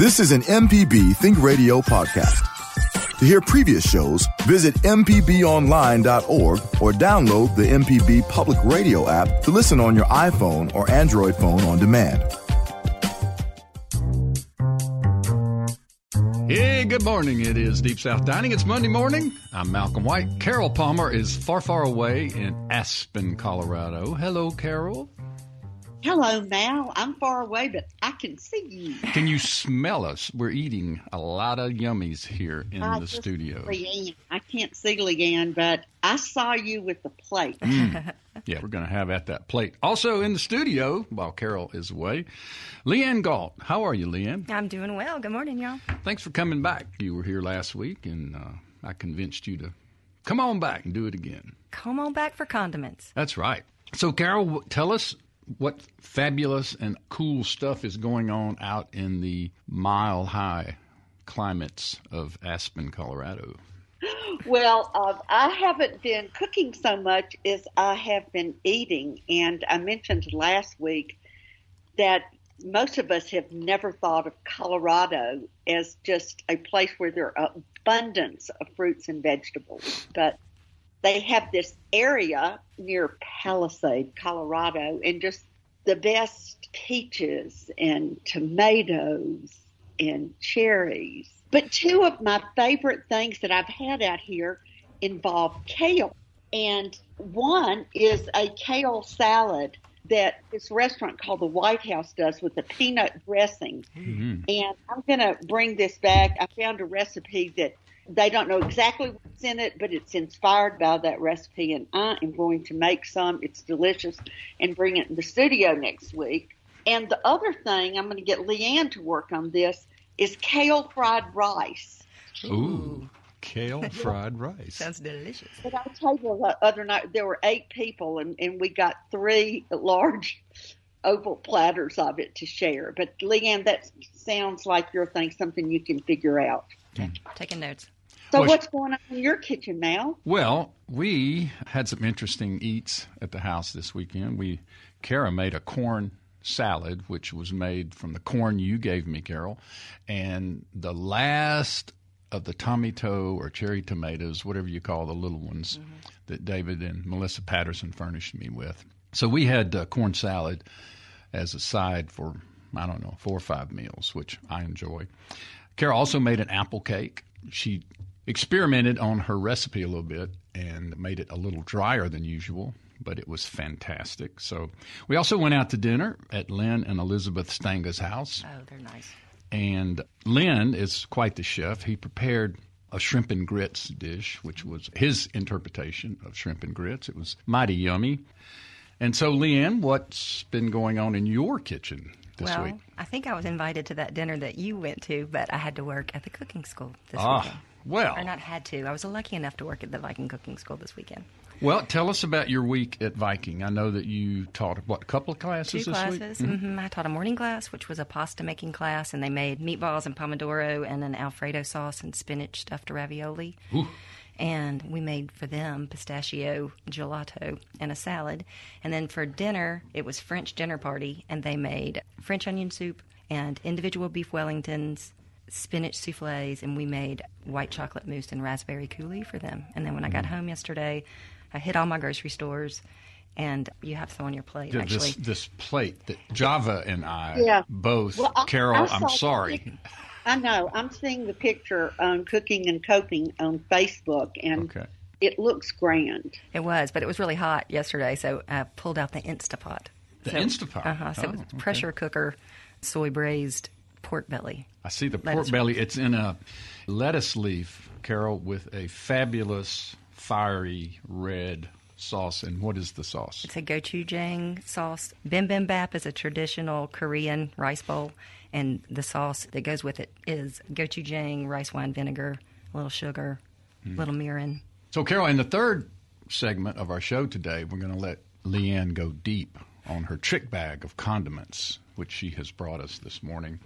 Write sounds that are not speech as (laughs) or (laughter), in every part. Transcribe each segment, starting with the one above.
This is an MPB Think Radio podcast. To hear previous shows, visit MPBOnline.org or download the MPB Public Radio app to listen on your iPhone or Android phone on demand. Hey, good morning. It is Deep South Dining. It's Monday morning. I'm Malcolm White. Carol Palmer is far, far away in Aspen, Colorado. Hello, Carol. Hello, Mal. I'm far away, but I can see you. Can you smell us? We're eating a lot of yummies here in I the studio. Leanne. I can't see Leanne, but I saw you with the plate. Yeah, we're going to have at that plate. Also in the studio, while Carol is away, Leanne Galt. How are you, Leanne? I'm doing well. Good morning, y'all. Thanks for coming back. You were here last week, and uh, I convinced you to come on back and do it again. Come on back for condiments. That's right. So, Carol, tell us what fabulous and cool stuff is going on out in the mile high climates of Aspen, Colorado. well, uh, I haven't been cooking so much as I have been eating. And I mentioned last week that most of us have never thought of Colorado as just a place where there are abundance of fruits and vegetables. But they have this area near Palisade, Colorado, and just the best peaches and tomatoes and cherries. But two of my favorite things that I've had out here involve kale. And one is a kale salad that this restaurant called the White House does with a peanut dressing. Mm-hmm. And I'm going to bring this back. I found a recipe that they don't know exactly what's in it, but it's inspired by that recipe. And I am going to make some. It's delicious and bring it in the studio next week. And the other thing, I'm going to get Leanne to work on this, is kale fried rice. Ooh, kale (laughs) fried rice. Sounds delicious. But I told you the other night there were eight people, and, and we got three large oval platters of it to share. But Leanne, that sounds like your thing, something you can figure out. Okay, taking notes. So Well, what's going on in your kitchen now? Well, we had some interesting eats at the house this weekend. We Kara made a corn salad, which was made from the corn you gave me, Carol, and the last of the tomato or cherry tomatoes, whatever you call the little ones, that David and Melissa Patterson furnished me with. So we had uh, corn salad as a side for I don't know four or five meals, which I enjoy. Carol also made an apple cake. She experimented on her recipe a little bit and made it a little drier than usual, but it was fantastic. So we also went out to dinner at Lynn and Elizabeth Stanga's house. Oh, they're nice. And Lynn is quite the chef. He prepared a shrimp and grits dish, which was his interpretation of shrimp and grits. It was mighty yummy. And so, Leanne, what's been going on in your kitchen this well, week? I think I was invited to that dinner that you went to, but I had to work at the cooking school this Ah, weekend. Well. Or not had to. I was lucky enough to work at the Viking Cooking School this weekend. Well, tell us about your week at Viking. I know that you taught what a couple of classes Two this classes. week. hmm I taught a morning class, which was a pasta making class, and they made meatballs and pomodoro and an Alfredo sauce and spinach stuffed ravioli. And we made for them pistachio gelato and a salad. And then for dinner, it was French dinner party, and they made French onion soup and individual beef Wellingtons, spinach souffles, and we made white chocolate mousse and raspberry coulis for them. And then when I got Mm. home yesterday, I hit all my grocery stores. And you have some on your plate, Yeah, actually. This, this plate that Java and I Yeah. both, Well, I- Carol, I I'm sorry. I know. I'm seeing the picture on Cooking and Coping on Facebook, and Okay. it looks grand. It was, but it was really hot yesterday, so I pulled out the Instapot. The so, Instapot? Uh-huh. So Oh, it's okay. pressure cooker, soy braised pork belly. I see the Lettuce. pork belly. It's in a lettuce leaf, Carol, with a fabulous fiery red sauce. And what is the sauce? It's a gochujang sauce. Bibimbap is a traditional Korean rice bowl, and the sauce that goes with it is gochujang, rice wine vinegar, a little sugar, a little mirin. So, Carol, in the third segment of our show today, we're going to let Leanne go deep on her trick bag of condiments, which she has brought us this morning.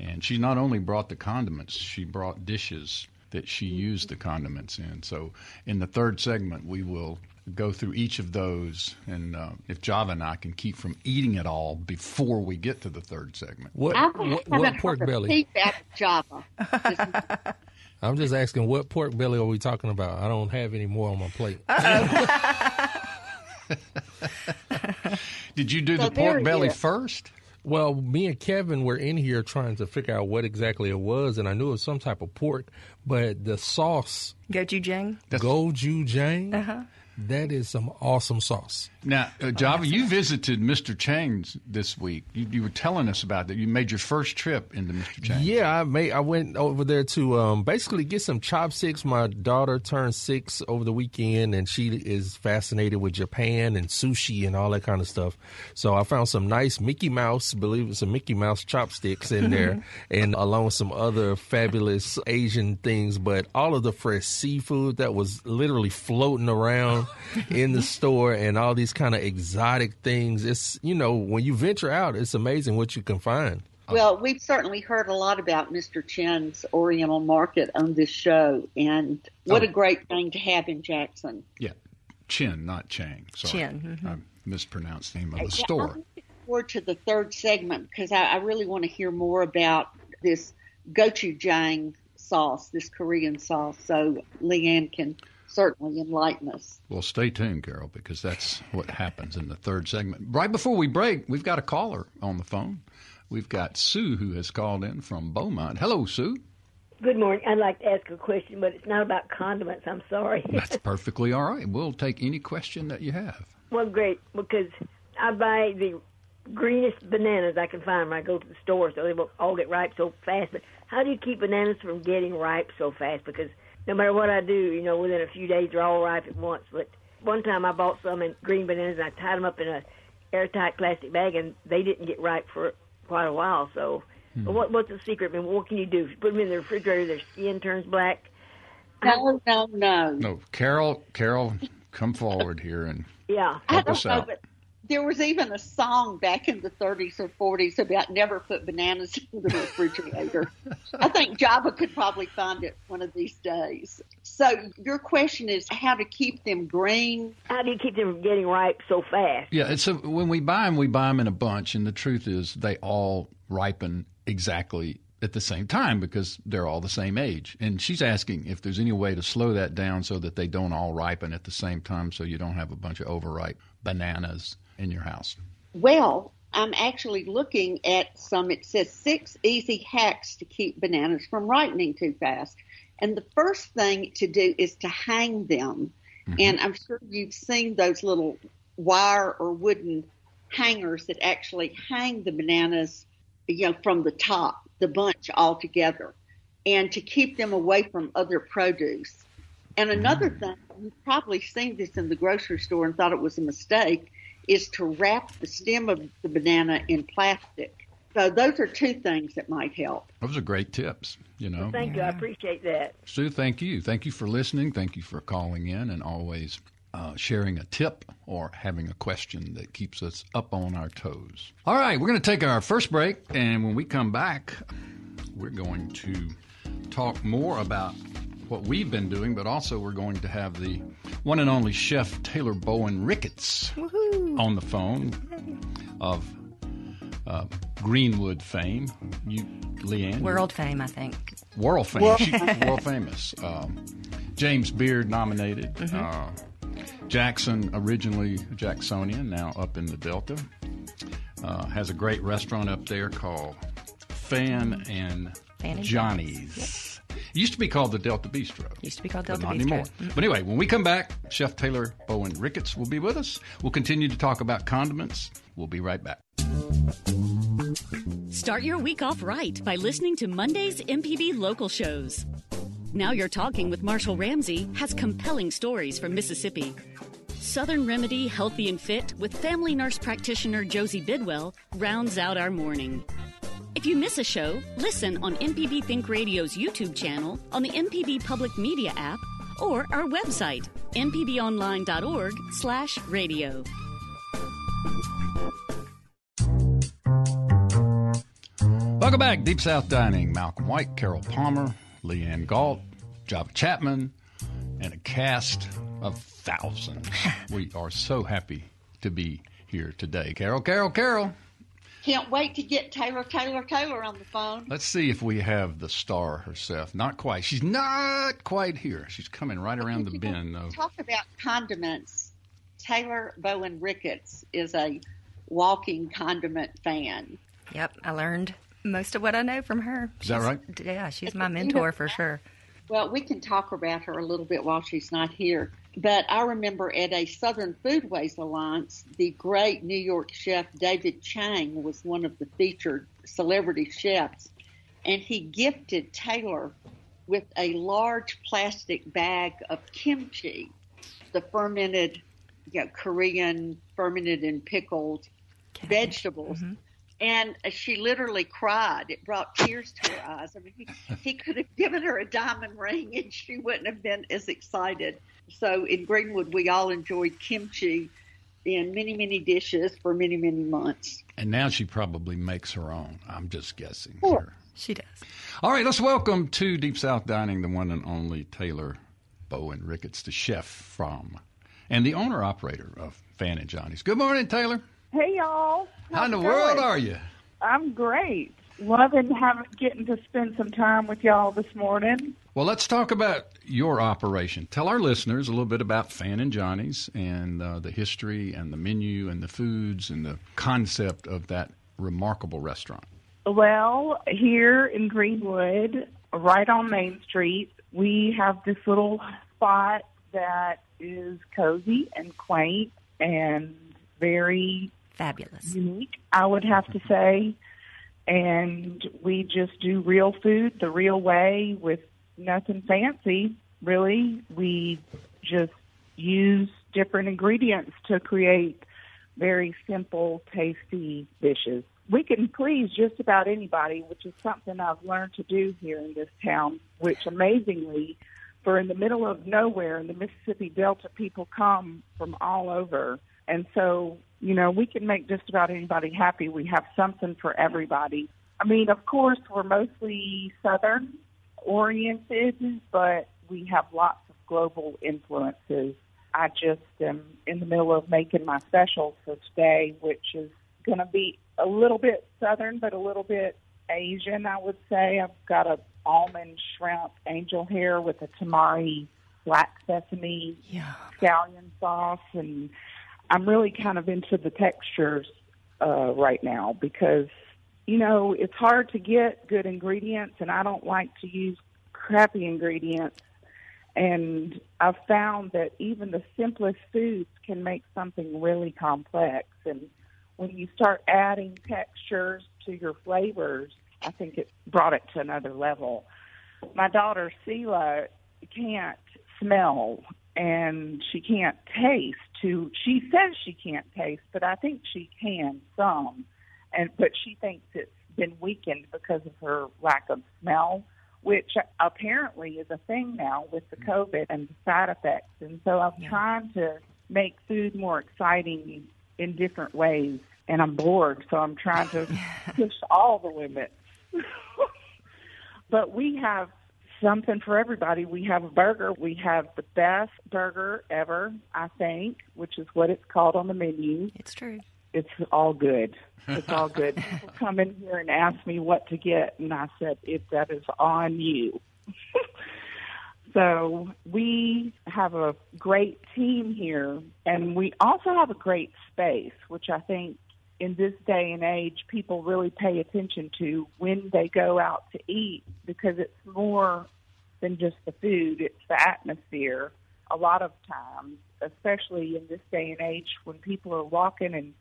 And she not only brought the condiments, she brought dishes that she used the condiments in. So, in the third segment, we will go through each of those, and uh, if Java and I can keep from eating it all before we get to the third segment. What I what, what pork belly? peep out of Java. (laughs) I'm just asking what pork belly are we talking about? I don't have any more on my plate. (laughs) Did you do So the pork belly is. first? Well, me and Kevin were in here trying to figure out what exactly it was, and I knew it was some type of pork, but the sauce, Gochujang. gochujang, uh-huh. That is some awesome sauce. Now, uh, Java, you visited Mr. Chang's this week. You, you were telling us about that. You made your first trip into Mr. Chang's. Yeah, I made. I went over there to um, basically get some chopsticks. My daughter turned six over the weekend, and she is fascinated with Japan and sushi and all that kind of stuff. So I found some nice Mickey Mouse, believe it, some Mickey Mouse chopsticks in there, (laughs) and along with some other fabulous Asian things. But all of the fresh seafood that was literally floating around (laughs) in the store, and all these kind of exotic things. It's you know when you venture out, it's amazing what you can find. well, we've certainly heard a lot about Mr. Chen's Oriental Market on this show, and what Oh. a great thing to have in Jackson. Yeah. Chen, not Chang. Sorry. Chen, mm-hmm. I mispronounced the name of the Yeah, store. I'm looking forward to the third segment because I, I really want to hear more about this gochujang sauce, this Korean sauce. So Leanne can certainly enlighten us. Well, stay tuned, Carol, because that's what happens in the third segment. Right before we break, we've got a caller on the phone. We've got Sue who has called in from Beaumont. Hello, Sue. Good morning. I'd like to ask a question, but it's not about condiments. I'm sorry. (laughs) That's perfectly all right. We'll take any question that you have. well, great, because I buy the greenest bananas I can find when I go to the store, so they won't all get ripe so fast. But how do you keep bananas from getting ripe so fast? Because no matter what I do, you know, within a few days they're all ripe at once. But one time I bought some in green bananas and I tied them up in a airtight plastic bag, and they didn't get ripe for quite a while. So, hmm. but what what's the secret? I mean, what can you do? Put them in the refrigerator, their skin turns black. No, no, no. No, Carol, Carol, come forward here and Yeah. I help don't us know, out. but there was even a song back in the 30s or 40s about never put bananas (laughs) in the refrigerator. I think Java could probably find it one of these days. So your question is how to keep them green? How do you keep them from getting ripe so fast? Yeah, so when we buy them, we buy them in a bunch, and the truth is they all ripen exactly at the same time because they're all the same age. And she's asking if there's any way to slow that down so that they don't all ripen at the same time, so you don't have a bunch of overripe bananas in your house. Well, I'm actually looking at some, it says six easy hacks to keep bananas from ripening too fast. And the first thing to do is to hang them. Mm-hmm. And I'm sure you've seen those little wire or wooden hangers that actually hang the bananas, you know, from the top, the bunch all together, and to keep them away from other produce. And another mm-hmm. thing, you've probably seen this in the grocery store and thought it was a mistake, is to wrap the stem of the banana in plastic. So those are two things that might help. Those are great tips, you know. Thank you. I appreciate that. Sue, thank you. Thank you for listening. Thank you for calling in and always uh, sharing a tip or having a question that keeps us up on our toes. All right, we're going to take our first break, and when we come back, we're going to talk more about what we've been doing, but also we're going to have the one and only chef Taylor Bowen Ricketts on the phone of uh, Greenwood fame. You, Leanne, World fame, I think. world famous. She- world famous. Um, James Beard nominated. Uh, Jackson, originally Jacksonian, now up in the Delta. Uh, has a great restaurant up there called Fan and Fan and Johnny's. It used to be called the Delta Bistro. Used to be called but Delta not Bistro. anymore. Mm-hmm. But anyway, when we come back, Chef Taylor Bowen Ricketts will be with us. We'll continue to talk about condiments. We'll be right back. Start your week off right by listening to Monday's MPB local shows. Now You're Talking with Marshall Ramsey has compelling stories from Mississippi. Southern Remedy Healthy and Fit with family nurse practitioner Josie Bidwell rounds out our morning. If you miss a show, listen on MPB Think Radio's YouTube channel, on the MPB Public Media app, or our website, mpbonline.org slash radio. Welcome back, Deep South Dining. Malcolm White, Carol Palmer, Leanne Galt, Java Chapman, and a cast of thousands. (laughs) we are so happy to be here today. Carol, Carol, Carol. Can't wait to get Taylor, Taylor, Taylor on the phone. Let's see if we have the star herself. Not quite. She's not quite here. She's coming right around the bend. Though. Talk about condiments. Taylor Bowen Ricketts is a walking condiment fan. Yep, I learned most of what I know from her. Is that right? Yeah, she's my mentor for sure. Well, we can talk about her a little bit while she's not here. But I remember at a Southern Foodways Alliance, the great New York chef David Chang was one of the featured celebrity chefs, and he gifted Taylor with a large plastic bag of kimchi, the fermented, you know, Korean fermented and pickled vegetables. Mm-hmm. And she literally cried. It brought tears to her eyes. I mean, he, he could have given her a diamond ring and she wouldn't have been as excited. So in Greenwood, we all enjoyed kimchi in many, many dishes for many, many months. And now she probably makes her own. I'm just guessing. Sure. here. She does. All right, let's welcome to Deep South Dining the one and only Taylor Bowen Ricketts, the chef from and the owner operator of Fan and Johnny's. Good morning, Taylor. Hey y'all. How in the How's world are you? I'm great. Loving having getting to spend some time with y'all this morning. Well, let's talk about your operation. Tell our listeners a little bit about Fan and Johnny's and uh, the history and the menu and the foods and the concept of that remarkable restaurant. Well, here in Greenwood, right on Main Street, we have this little spot that is cozy and quaint and very Fabulous. unique, I would have to say. And we just do real food the real way with nothing fancy, really. We just use different ingredients to create very simple, tasty dishes. We can please just about anybody, which is something I've learned to do here in this town, which amazingly, for in the middle of nowhere in the Mississippi Delta, people come from all over. And so, you know, we can make just about anybody happy. We have something for everybody. I mean, of course, we're mostly Southern oriented, but we have lots of global influences. I just am in the middle of making my special for today, which is going to be a little bit Southern, but a little bit Asian, I would say. I've got a almond shrimp angel hair with a tamari black sesame Yeah. scallion sauce, and I'm really kind of into the textures uh, right now because you know it's hard to get good ingredients, and I don't like to use crappy ingredients. And I've found that even the simplest foods can make something really complex. And when you start adding textures to your flavors, I think it brought it to another level. My daughter Sela can't smell and she can't taste to she says she can't taste, but I think she can some. And but she thinks it's been weakened because of her lack of smell, which apparently is a thing now with the mm-hmm. COVID and the side effects. And so I'm Yeah. trying to make food more exciting in different ways and I'm bored, so I'm trying to (laughs) push all the limits. (laughs) but we have something for everybody. We have a burger. We have the best burger ever, I think, which is what it's called on the menu. It's true. It's all good. It's all good. (laughs) People come in here and ask me what to get, and I said, "If that is on you." (laughs) so we have a great team here, and we also have a great space, which I think in this day and age people really pay attention to when they go out to eat because it's more than just the food, it's the atmosphere. A lot of times, especially in this day and age when people are walking and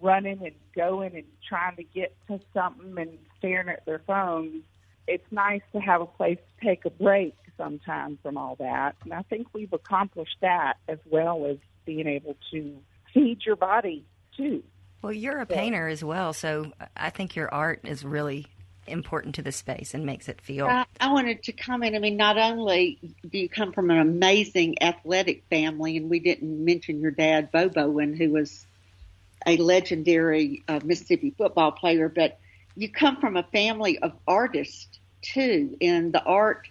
running and going and trying to get to something and staring at their phones, it's nice to have a place to take a break sometimes from all that. And I think we've accomplished that as well as being able to feed your body too. Well, you're a painter as well, so I think your art is really important to the space and makes it feel. I, I wanted to comment. I mean, not only do you come from an amazing athletic family, and we didn't mention your dad, Bo Bowen, who was a legendary uh, Mississippi football player, but you come from a family of artists too, and the art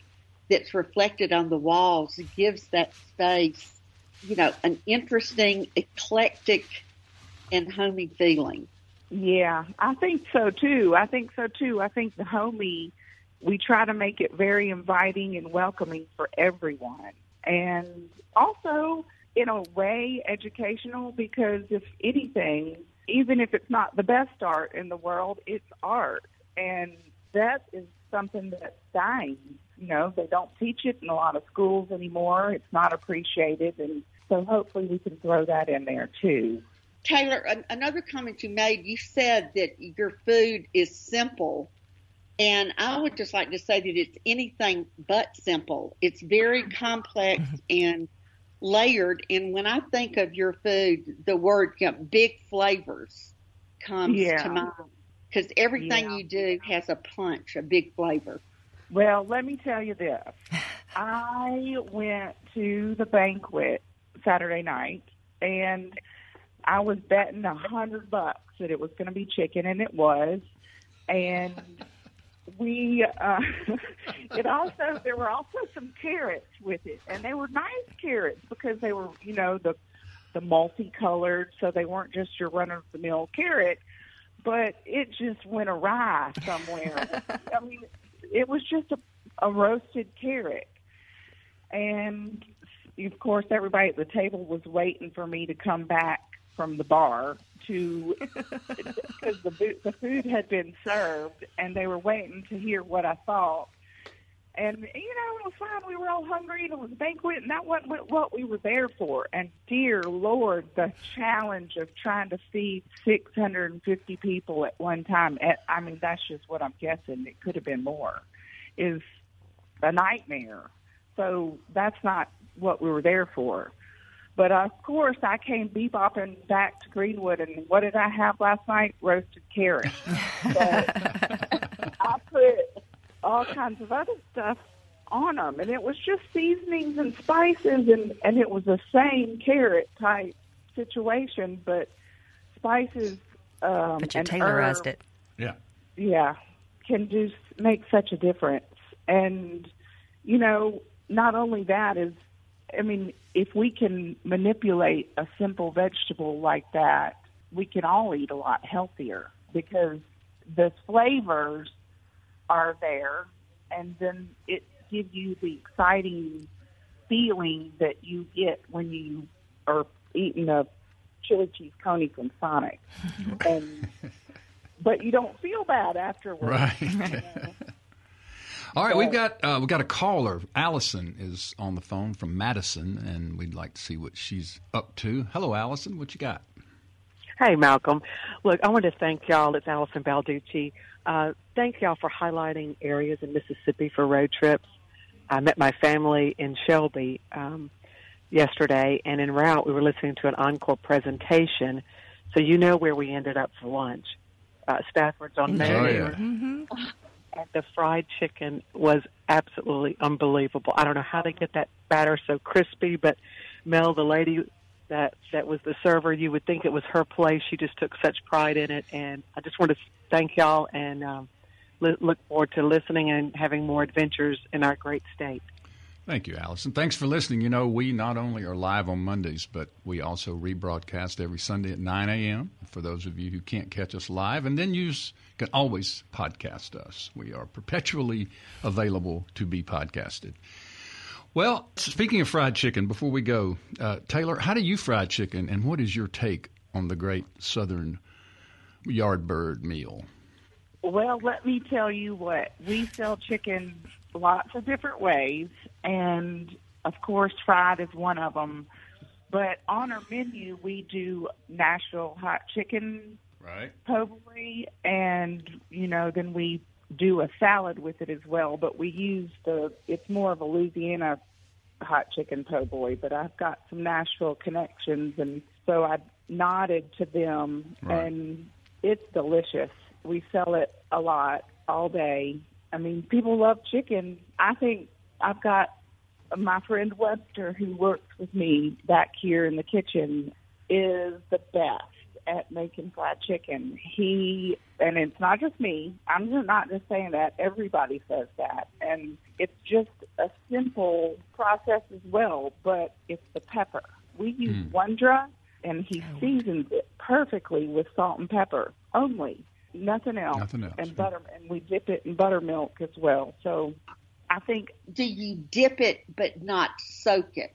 that's reflected on the walls gives that space you know, an interesting, eclectic, and homey feeling. Yeah, I think so too. I think so too. I think the homey, we try to make it very inviting and welcoming for everyone. And also, in a way, educational because if anything, even if it's not the best art in the world, it's art. And that is something that's dying. You know, they don't teach it in a lot of schools anymore. It's not appreciated. And so hopefully we can throw that in there too. Taylor, another comment you made, you said that your food is simple. And I would just like to say that it's anything but simple. It's very complex (laughs) and layered. And when I think of your food, the word you know, big flavors comes yeah. to mind because everything Yeah. you do has a punch, a big flavor. Well, let me tell you this. (laughs) I went to the banquet Saturday night and I was betting a hundred bucks that it was going to be chicken and it was. And we, uh, (laughs) it also, there were also some carrots with it and they were nice carrots because they were, you know, the, the multicolored. So they weren't just your run of the mill carrot, but it just went awry somewhere. (laughs) I mean, it was just a, a roasted carrot. And of course, everybody at the table was waiting for me to come back from the bar to (laughs) because the the food had been served, and they were waiting to hear what I thought. And you know, it was fine. We were all hungry, and it was a banquet, and that wasn't what- what we were there for. And dear Lord, the challenge of trying to feed 650 people at one time. eh, I mean, that's just what I'm guessing. It could have been more. Is a nightmare. So that's not what we were there for. But of course, I came bebopping back to Greenwood, and what did I have last night? Roasted carrots. (laughs) But I put all kinds of other stuff on them, and it was just seasonings and spices, and and it was the same carrot type situation, but spices. Um, But you and Taylorized herbs it. Yeah. yeah, can do make such a difference. And you know, not only that is, I mean, if we can manipulate a simple vegetable like that, we can all eat a lot healthier because the flavors are there, and then it gives you the exciting feeling that you get when you are eating a chili cheese coney from Sonic, (laughs) and but you don't feel bad afterwards. Right. (laughs) All right, we've got uh, we've got a caller. Allison is on the phone from Madison, and we'd like to see what she's up to. Hello, Allison. What you got? Hey, Malcolm. Look, I want to thank y'all. It's Allison Balducci. Uh, thank y'all for highlighting areas in Mississippi for road trips. I met my family in Shelby um, yesterday, and en route we were listening to an encore presentation. So you know where we ended up for lunch. Uh, Stafford's on Main. Oh, yeah. hmm And the fried chicken was absolutely unbelievable. I don't know how they get that batter so crispy, but Mel, the lady that that was the server, you would think it was her place. She just took such pride in it, and I just want to thank y'all and um, li- look forward to listening and having more adventures in our great state. Thank you, Allison. Thanks for listening. You know, we not only are live on Mondays, but we also rebroadcast every Sunday at 9 a.m. For those of you who can't catch us live, and then you can always podcast us. We are perpetually available to be podcasted. Well, speaking of fried chicken, before we go, uh, Taylor, how do you fry chicken, and what is your take on the great Southern Yardbird meal? Well, let me tell you what we sell chicken lots of different ways, and of course, fried is one of them. But on our menu, we do Nashville hot chicken Right. po' boy, and you know, then we do a salad with it as well. But we use the it's more of a Louisiana hot chicken po' boy, but I've got some Nashville connections, and so I nodded to them, Right. and it's delicious. We sell it a lot all day. I mean, people love chicken. I think I've got my friend Webster, who works with me back here in the kitchen, is the best at making fried chicken. He and it's not just me. I'm just not just saying that. Everybody says that, and it's just a simple process as well. But it's the pepper. We use Mm. Wondra, and he seasons it perfectly with salt and pepper only, nothing else. Nothing else. And butter, and we dip it in buttermilk as well. So I think Do you dip it but not soak it?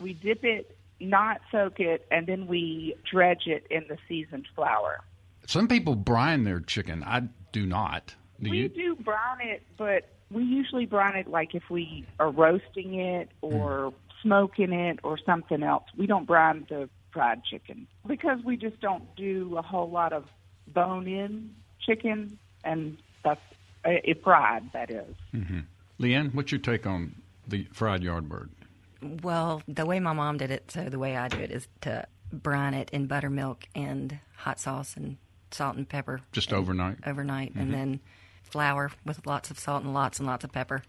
we dip it, not soak it, and then we dredge it in the seasoned flour. Some people brine their chicken. I do not. Do we you? do brine it, but we usually brine it like if we are roasting it or hmm. smoking it or something else. We don't brine the fried chicken because we just don't do a whole lot of bone-in chicken, and that's it fried. That is. Mm-hmm. Leanne, what's your take on the fried yardbird? Well, the way my mom did it, so the way I do it is to brine it in buttermilk and hot sauce and salt and pepper. Just overnight? Overnight, Mhm. and then flour with lots of salt and lots and lots of pepper,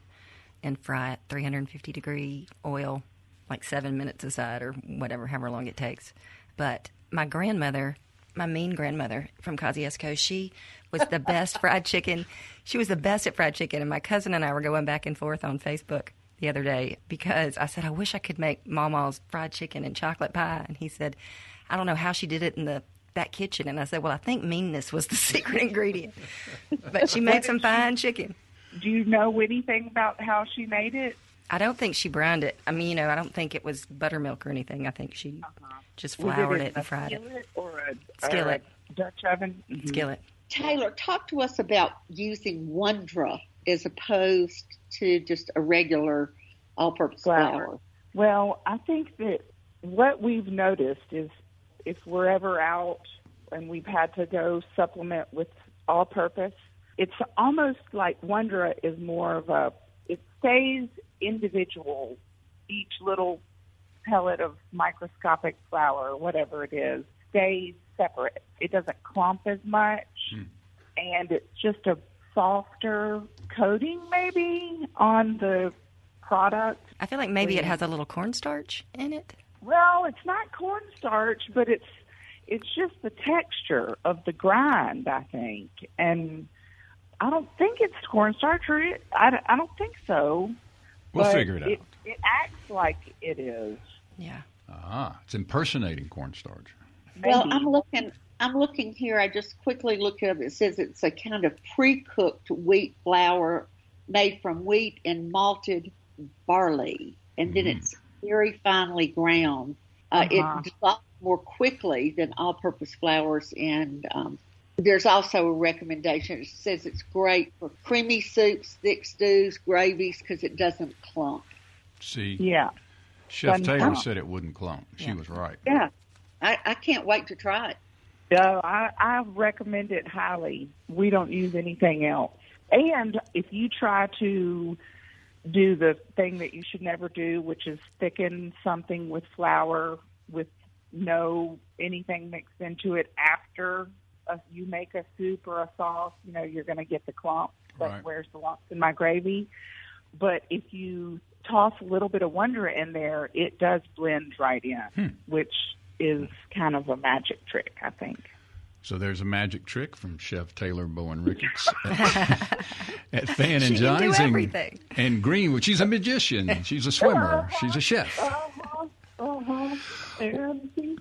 and fry it 350 degree oil, like seven minutes aside or whatever, however long it takes. But my grandmother, my mean grandmother from Kosciusko, she was the best fried chicken. She was the best at fried chicken, and my cousin and I were going back and forth on Facebook the other day because I said I wish I could make Mama's fried chicken and chocolate pie, and he said, I don't know how she did it in the that kitchen, and I said, well, I think meanness was the (laughs) secret ingredient, but she made some fine chicken. Do you know anything about how she made it? I don't think she brined it. I mean, you know, I don't think it was buttermilk or anything. I think she just Was floured in it and a fried it. skillet or a Skillet. or a Dutch oven? Mhm. Skillet. Taylor, talk to us about using Wondra as opposed to just a regular all-purpose Flour. flour. Well, I think that what we've noticed is if we're ever out and we've had to go supplement with all purpose, it's almost like Wondra is more of a, it stays individual. Each little pellet of microscopic flour, whatever it is, stays separate. It doesn't clump as much, hmm. and it's just a softer coating maybe on the product. I feel like maybe it has a little cornstarch in it. Well, it's not cornstarch, but it's it's just the texture of the grind, I think, and I don't think it's cornstarch, or it, I, don't- I don't think so. We'll but figure it out. It, it acts like it is. Yeah. Ah, it's impersonating cornstarch. Well, I'm looking. I'm looking here. I just quickly looked up. It says it's a kind of pre-cooked wheat flour made from wheat and malted barley, and then it's very finely ground. Uh, Uh-huh. It dissolves more quickly than all-purpose flours, and um, there's also a recommendation. It says it's great for creamy soups, thick stews, gravies, because it doesn't clump. See, Yeah, Chef Doesn't Taylor clump. said it wouldn't clump. She was right. Yeah, I, I can't wait to try it. no, I, I recommend it highly. We don't use anything else. And if you try to do the thing that you should never do, which is thicken something with flour with no anything mixed into it after uh you make a soup or a sauce, you know, you're going to get the clumps. But Right. where's the lumps in my gravy? But if you toss a little bit of Wondra in there, it does blend right in, Hmm. which is kind of a magic trick, I think. So there's a magic trick from Chef Taylor Bowen (laughs) Ricketts (laughs) at Fan and She can do Johnny's in, everything. in Greenwood. She's a magician. She's a (laughs) swimmer. She's a chef. Uh-huh.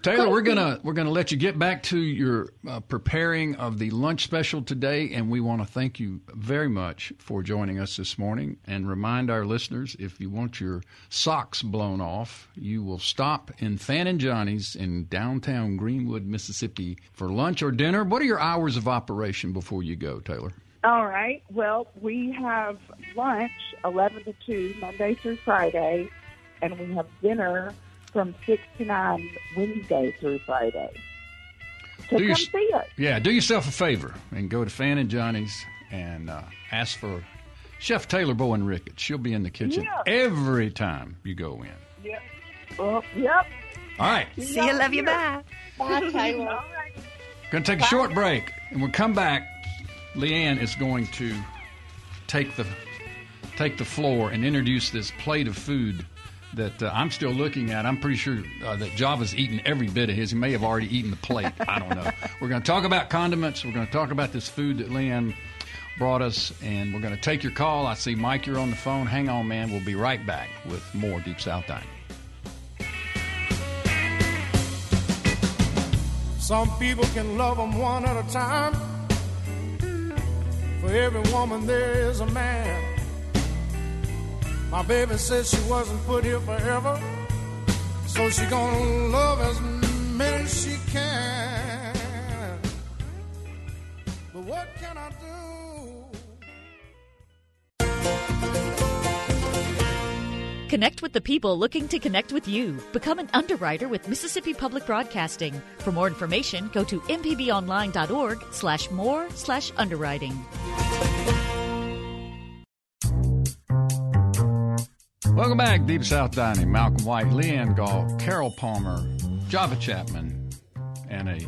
Taylor, we're gonna we're gonna let you get back to your uh, preparing of the lunch special today, and we want to thank you very much for joining us this morning. And remind our listeners, if you want your socks blown off, you will stop in Fan and Johnny's in downtown Greenwood, Mississippi, for lunch or dinner. What are your hours of operation before you go, Taylor? All right. Well, we have lunch 11 to 2 Monday through Friday, and we have dinner from 6 to 9 Wednesday through Friday. So Do come you- see us. Yeah, do yourself a favor and go to Fan and Johnny's and uh, ask for Chef Taylor Bowen Ricketts. She'll be in the kitchen Yeah. every time you go in. Yep. Well, yep. All right. See you, love you, bye. Bye, Taylor. All right. Going to take a short break, and we'll come back. Leanne is going to take the take the floor and introduce this plate of food that uh, I'm still looking at. I'm pretty sure uh, that Java's eaten every bit of his. He may have already eaten the plate. I don't know. (laughs) We're going to talk about condiments. We're going to talk about this food that Leanne brought us, and we're going to take your call. I see Mike, you're on the phone. Hang on, man. We'll be right back with more Deep South Dining. Some people can love them one at a time. For every woman, there is a man. My baby says she wasn't put here forever, so she gonna love as many as she can. But what can I do? Connect with the people looking to connect with you. Become an underwriter with Mississippi Public Broadcasting. For more information, go to mpbonline.org slash more slash underwriting. Welcome back, Deep South Dining. Malcolm White, Leanne Galt, Carol Palmer, Java Chapman, and a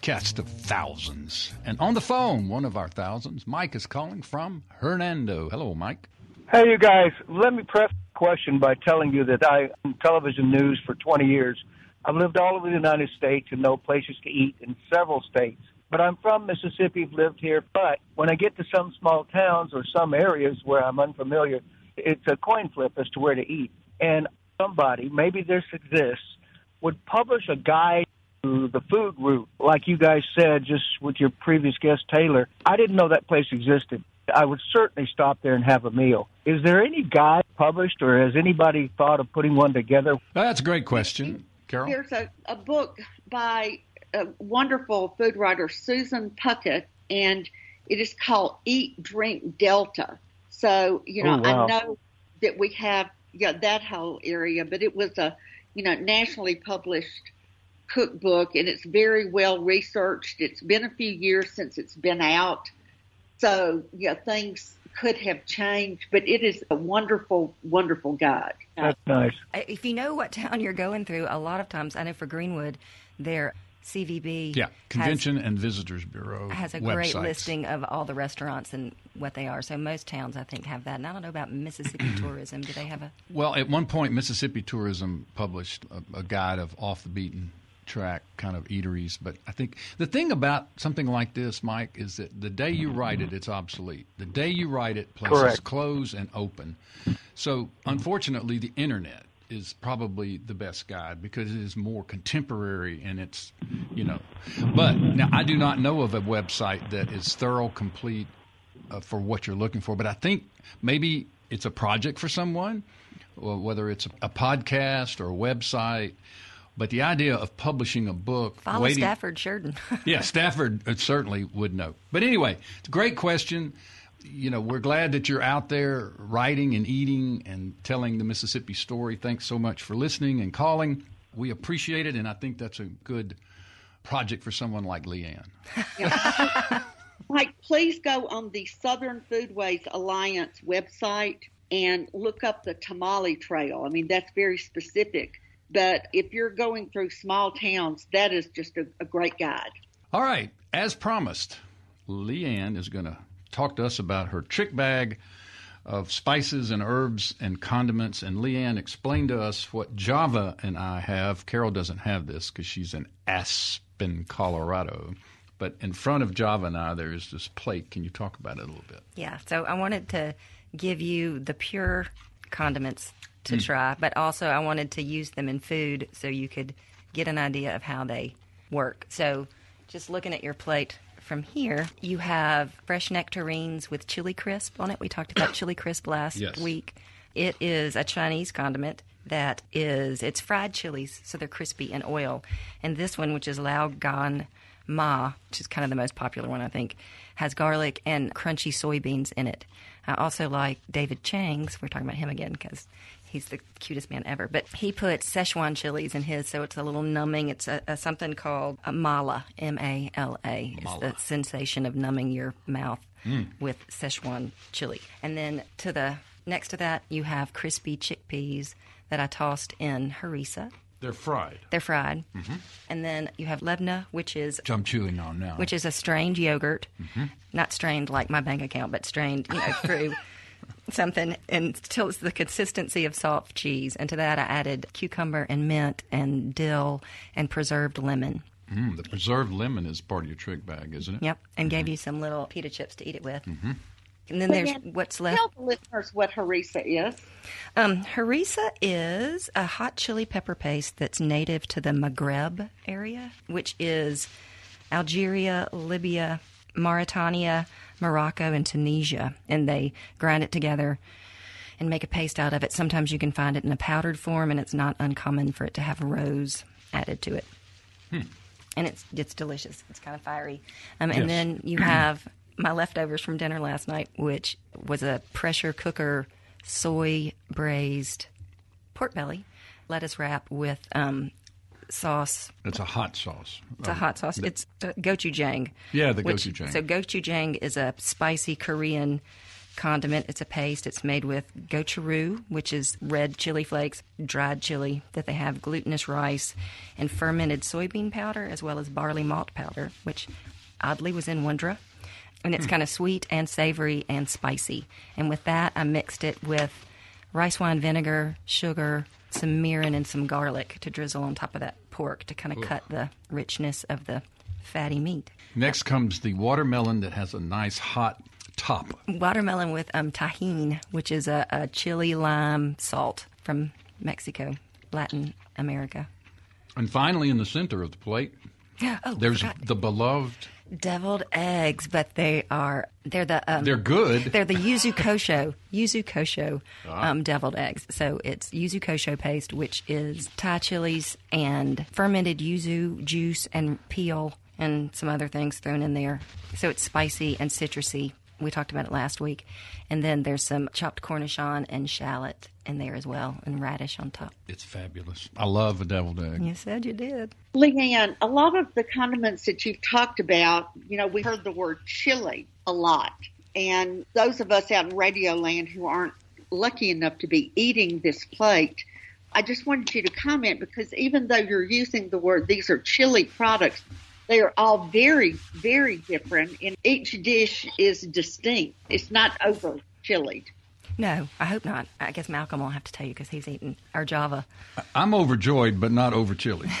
cast of thousands. And on the phone, one of our thousands, Mike is calling from Hernando. Hello, Mike. Hey, you guys. Let me preface the question by telling you that I am television news for 20 years. I've lived all over the United States and know places to eat in several states. But I'm from Mississippi, I've lived here. But when I get to some small towns or some areas where I'm unfamiliar, it's a coin flip as to where to eat. And somebody, maybe this exists, would publish a guide to the food route, like you guys said, just with your previous guest, Taylor. I didn't know that place existed. I would certainly stop there and have a meal. Is there any guide published, or has anybody thought of putting one together? That's a great question, Carol. There's a, a book by a wonderful food writer, Susan Puckett, and it is called Eat, Drink, Delta. So, you know, Oh, wow. I know that we have yeah, that whole area, but it was a, you know, nationally published cookbook and it's very well researched. It's been a few years since it's been out. So, yeah, things could have changed, but it is a wonderful, wonderful guide. That's nice. If you know what town you're going through, a lot of times, I know for Greenwood, their CVB Yeah, has- Convention and Visitors Bureau has a great listing of all the restaurants and what they are. So most towns, I think, have that. And I don't know about Mississippi (clears throat) tourism. Do they have a? Well, at one point, Mississippi Tourism published a, a guide of off the beaten track kind of eateries. But I think the thing about something like this, Mike, is that the day you write it, it's obsolete. The day you write it, places Correct. close and open. So, unfortunately, the internet is probably the best guide because it is more contemporary and it's, you know. But now, I do not know of a website that is thorough, complete, uh, for what you're looking for. But I think maybe it's a project for someone, or whether it's a, a podcast or a website. But the idea of publishing a book, Follow waiting, Stafford Shurden. (laughs) yeah, Stafford uh, certainly would know. But anyway, it's a great question. You know, we're glad that you're out there writing and eating and telling the Mississippi story. Thanks so much for listening and calling. We appreciate it, and I think that's a good project for someone like Leanne. (laughs) Mike, please go on the Southern Foodways Alliance website and look up the tamale trail. I mean, that's very specific. But if you're going through small towns, that is just a, a great guide. All right, as promised, Leanne is going to talk to us about her trick bag of spices and herbs and condiments. And Leanne, explained to us what Java and I have. Carol doesn't have this because she's in Aspen, Colorado. But in front of Java and I, there is this plate. Can you talk about it a little bit? Yeah, so I wanted to give you the pure condiments to Mm. try, but also I wanted to use them in food so you could get an idea of how they work. So, just looking at your plate from here, you have fresh nectarines with chili crisp on it. We talked about chili crisp last Yes. week. It is a Chinese condiment that is it's fried chilies, so they're crispy in oil. And this one, which is Lao Gan Ma, which is kind of the most popular one, I think, has garlic and crunchy soybeans in it. I also like David Chang's. We're talking about him again because he's the cutest man ever. But he put Szechuan chilies in his, so it's a little numbing. It's a, a something called a mala, M A L A. It's the sensation of numbing your mouth Mm. with Szechuan chili. And then to the next to that, you have crispy chickpeas that I tossed in harissa. They're fried. They're fried. Mhm. And then you have lebna, which is Which I'm chewing on now. which is a strained yogurt, Mhm. not strained like my bank account, but strained, you know, through something until it's the consistency of soft cheese. And to that, I added cucumber and mint and dill and preserved lemon. Mm, the preserved lemon is part of your trick bag, isn't it? Yep, and gave you some little pita chips to eat it with. hmm And then there's Leanne, what's left. Tell the listeners what harissa is. Um, harissa is a hot chili pepper paste that's native to the Maghreb area, which is Algeria, Libya, Mauritania, Morocco, and Tunisia. And they grind it together and make a paste out of it. Sometimes you can find it in a powdered form, and it's not uncommon for it to have rose added to it. And it's it's delicious. It's kind of fiery. Um, and Yes. then you (clears throat) have my leftovers from dinner last night, which was a pressure cooker soy braised pork belly, lettuce wrap with um, sauce. It's a hot sauce. It's a hot sauce. It's uh, gochujang. Yeah, the which- gochujang. So gochujang is a spicy Korean condiment. It's a paste. It's made with gochugaru, which is red chili flakes, dried chili that they have, glutinous rice, and fermented soybean powder, as well as barley malt powder, which oddly was in Wondra. And it's kind of sweet and savory and spicy. And with that, I mixed it with rice wine vinegar, sugar, some mirin, and some garlic to drizzle on top of that pork to kind of cut the richness of the fatty meat. Next comes the watermelon that has a nice hot top. Watermelon with um, Tajín, which is a, a chili lime salt from Mexico, Latin America. And finally, in the center of the plate, (gasps) Oh, there's forgot. the beloved. Deviled eggs, but they are they're the um, They're good. They're the yuzu kosho, yuzu kosho Ah. um, deviled eggs. So it's yuzu kosho paste, which is Thai chilies and fermented yuzu juice and peel and some other things thrown in there. So it's spicy and citrusy. We talked about it last week. And then there's some chopped cornichon and shallot in there as well, and radish on top. It's fabulous. I love a deviled egg. You said you did. Leanne, a lot of the condiments that you've talked about, you know, we heard the word chili a lot. And those of us out in Radio Land who aren't lucky enough to be eating this plate, I just wanted you to comment because even though you're using the word these are chili products, they are all very, very different, and each dish is distinct. It's not over chilied. No, I hope not. I guess Malcolm will have to tell you because he's eaten our Java. I'm overjoyed, but not over chili. (laughs)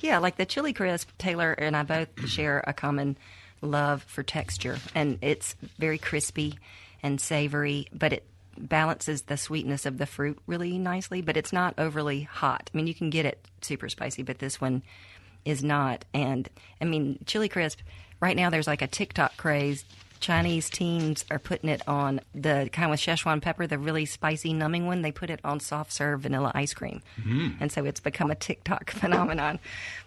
Yeah, like the chili crisp, Taylor and I both share a common love for texture, and it's very crispy and savory, but it balances the sweetness of the fruit really nicely. But it's not overly hot. I mean, you can get it super spicy, but this one is not. And I mean, chili crisp. Right now, there's like a TikTok craze. Chinese teens are putting it on the kind with Szechuan pepper, the really spicy, numbing one. They put it on soft serve vanilla ice cream, mm-hmm. and so it's become a TikTok (laughs) phenomenon.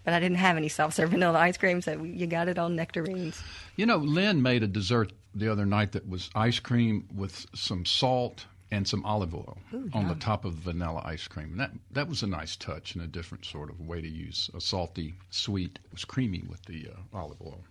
But I didn't have any soft serve vanilla ice cream, so you got it on nectarines. You know, Lynn made a dessert the other night that was ice cream with some salt and some olive oil on the top of the vanilla ice cream. And that that was a nice touch and a different sort of way to use a salty sweet. It was creamy with the uh, olive oil.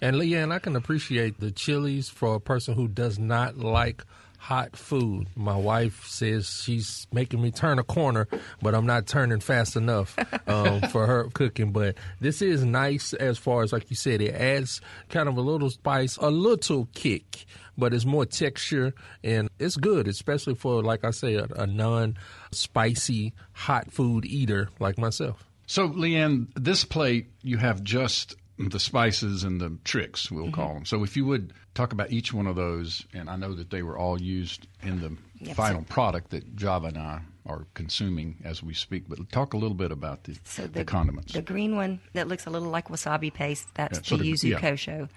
And Leanne, I can appreciate the chilies for a person who does not like hot food. My wife says she's making me turn a corner, but I'm not turning fast enough (laughs) um, for her cooking. But this is nice as far as, like you said, it adds kind of a little spice, a little kick, but it's more texture and it's good, especially for, like I say, a, a non spicy hot food eater like myself. So, Leanne, this plate you have just the spices and the tricks, we'll mm-hmm. call them. So, if you would talk about each one of those, and I know that they were all used in the Yep. final product that Java and I are consuming as we speak, but talk a little bit about the, So the, condiments. The green one that looks a little like wasabi paste, that's Yeah, the yuzu yeah. kosho.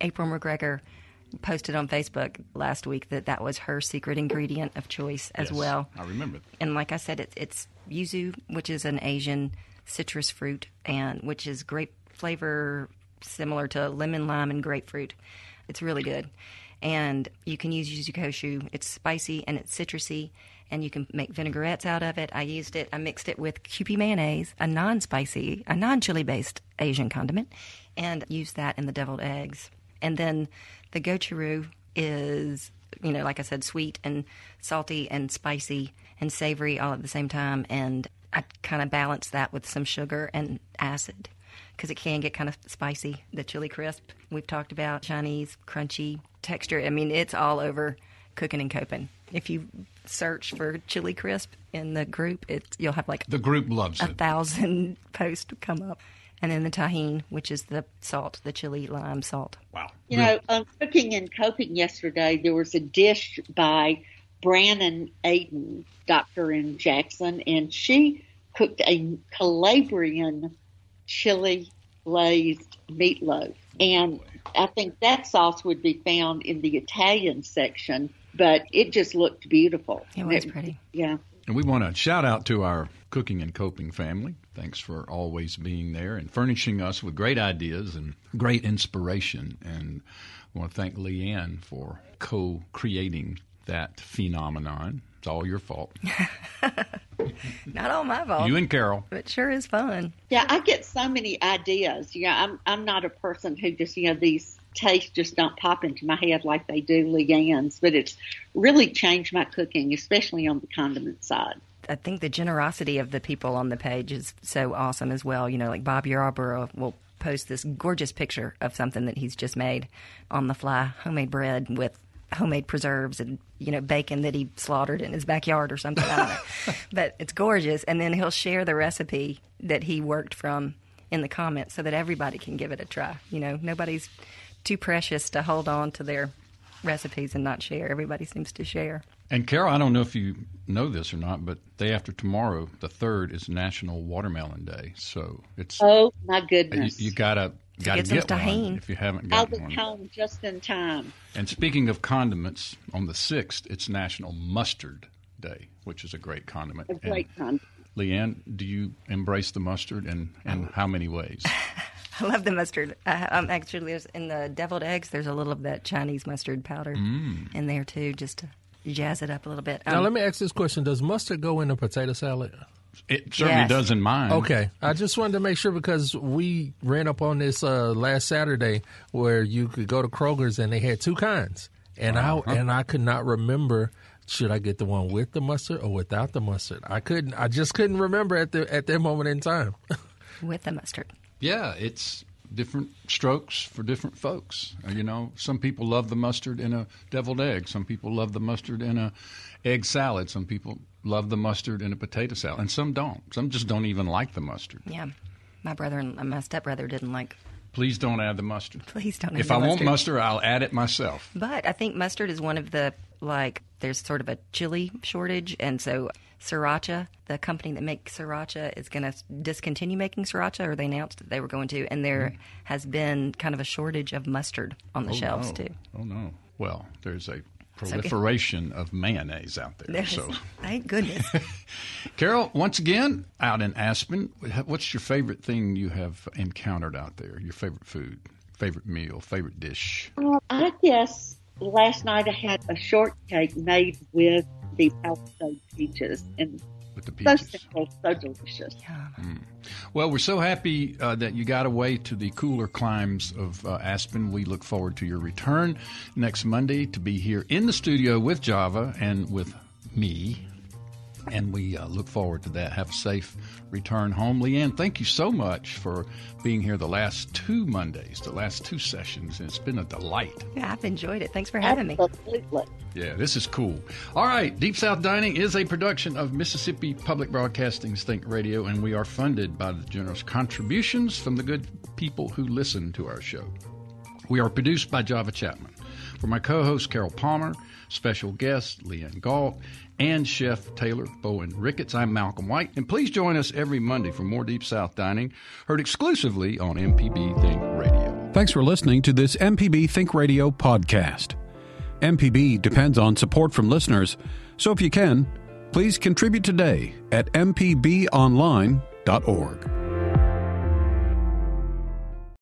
April McGregor posted on Facebook last week that that was her secret ingredient of choice as Yes, well. I remember. And like I said, it's, it's yuzu, which is an Asian citrus fruit, and which is grape flavor similar to lemon, lime, and grapefruit. It's really good. And you can use yuzu kosho. It's spicy and it's citrusy, and you can make vinaigrettes out of it. I used it. I mixed it with Kewpie mayonnaise, a non-spicy, a non-chili based Asian condiment, and used that in the deviled eggs. And then the gochujang is, you know, like I said, sweet and salty and spicy and savory all at the same time. And I kind of balance that with some sugar and acid because it can get kind of spicy. The chili crisp we've talked about, Chinese crunchy texture. I mean, it's all over cooking and coping. If you search for chili crisp in the group, it's you'll have like The group loves a it. thousand (laughs) posts come up. and then the Tajín, which is the salt, the chili lime salt. Wow. You know, on Cooking and Coping yesterday, there was a dish by Brannon Aiden, doctor in Jackson, and she cooked a Calabrian chili glazed meatloaf. And I think that sauce would be found in the Italian section, but it just looked beautiful. It was pretty. Yeah. And we want to shout out to our cooking and coping family. Thanks for always being there and furnishing us with great ideas and great inspiration. And I want to thank Leanne for co creating that phenomenon. It's all your fault. (laughs) Not all my fault. You and Carol. It sure is fun. Yeah, I get so many ideas. Yeah, I'm I'm not a person who just you know these tastes just don't pop into my head like they do Leanne's, but it's really changed my cooking, especially on the condiment side. I think the generosity of the people on the page is so awesome as well. You know, like Bob Yarborough will post this gorgeous picture of something that he's just made on the fly, homemade bread with homemade preserves and you know bacon that he slaughtered in his backyard or something. I don't know. (laughs) but it's gorgeous, and then he'll share the recipe that he worked from in the comments so that everybody can give it a try. You know, nobody's too precious to hold on to their recipes and not share. Everybody seems to share. And Carol, I don't know if you know this or not, but day after tomorrow, the third, is National Watermelon Day. So it's Oh my you, goodness! you gotta gotta get some get one Tajín. if you haven't got one, I got was one. home just in time. And speaking of condiments, on the sixth, it's National Mustard Day, which is a great condiment. A great And time. Leanne, do you embrace the mustard, and and how many ways? (laughs) I love the mustard. I, um, actually, there's, in the deviled eggs, there's a little of that Chinese mustard powder in there too, just to jazz it up a little bit. Now Um, let me ask this question: Does mustard go in a potato salad? It certainly Yes. does in mine. Okay, I just wanted to make sure because we ran up on this uh, last Saturday where you could go to Kroger's and they had two kinds, and I and I could not remember should I get the one with the mustard or without the mustard. I couldn't. I just couldn't remember at the at that moment in time. (laughs) with the mustard. Yeah, it's different strokes for different folks. Uh, You know, some people love the mustard in a deviled egg. Some people love the mustard in a egg salad. Some people love the mustard in a potato salad, and some don't. Some just don't even like the mustard. Yeah, my brother and my stepbrother didn't like. Please don't add the mustard. (laughs) Please don't. add If I want mustard. mustard, I'll add it myself. But I think mustard is one of the like there's sort of a chili shortage and so sriracha, the company that makes sriracha is going to discontinue making sriracha or they announced that they were going to and there hmm. has been kind of a shortage of mustard on the oh, shelves no. too. Oh no. Well, there's a okay. proliferation of mayonnaise out there. There's, So, thank goodness. (laughs) Carol, once again, out in Aspen, what's your favorite thing you have encountered out there? Your favorite food, favorite meal, favorite dish? Well, I guess last night I had a shortcake made with the Palisade peaches, and With the so peaches. simple, so delicious. Well, we're so happy uh, that you got away to the cooler climes of uh, Aspen. We look forward to your return next Monday to be here in the studio with Java and with me. And we uh, look forward to that. Have a safe return home. Leanne, thank you so much for being here the last two Mondays, the last two sessions. And it's been a delight. yeah, I've enjoyed it. Thanks for having me. Absolutely. Yeah, this is cool. All right, Deep South Dining is a production of Mississippi Public Broadcasting's Think Radio, and we are funded by the generous contributions from the good people who listen to our show. We are produced by Java Chapman. For my co host, Carol Palmer, special guest, Leanne Galt, and Chef Taylor Bowen Ricketts, I'm Malcolm White. And please join us every Monday for more Deep South Dining, heard exclusively on MPB Think Radio. Thanks for listening to this MPB Think Radio podcast. MPB depends on support from listeners, so if you can, please contribute today at mpbonline.org.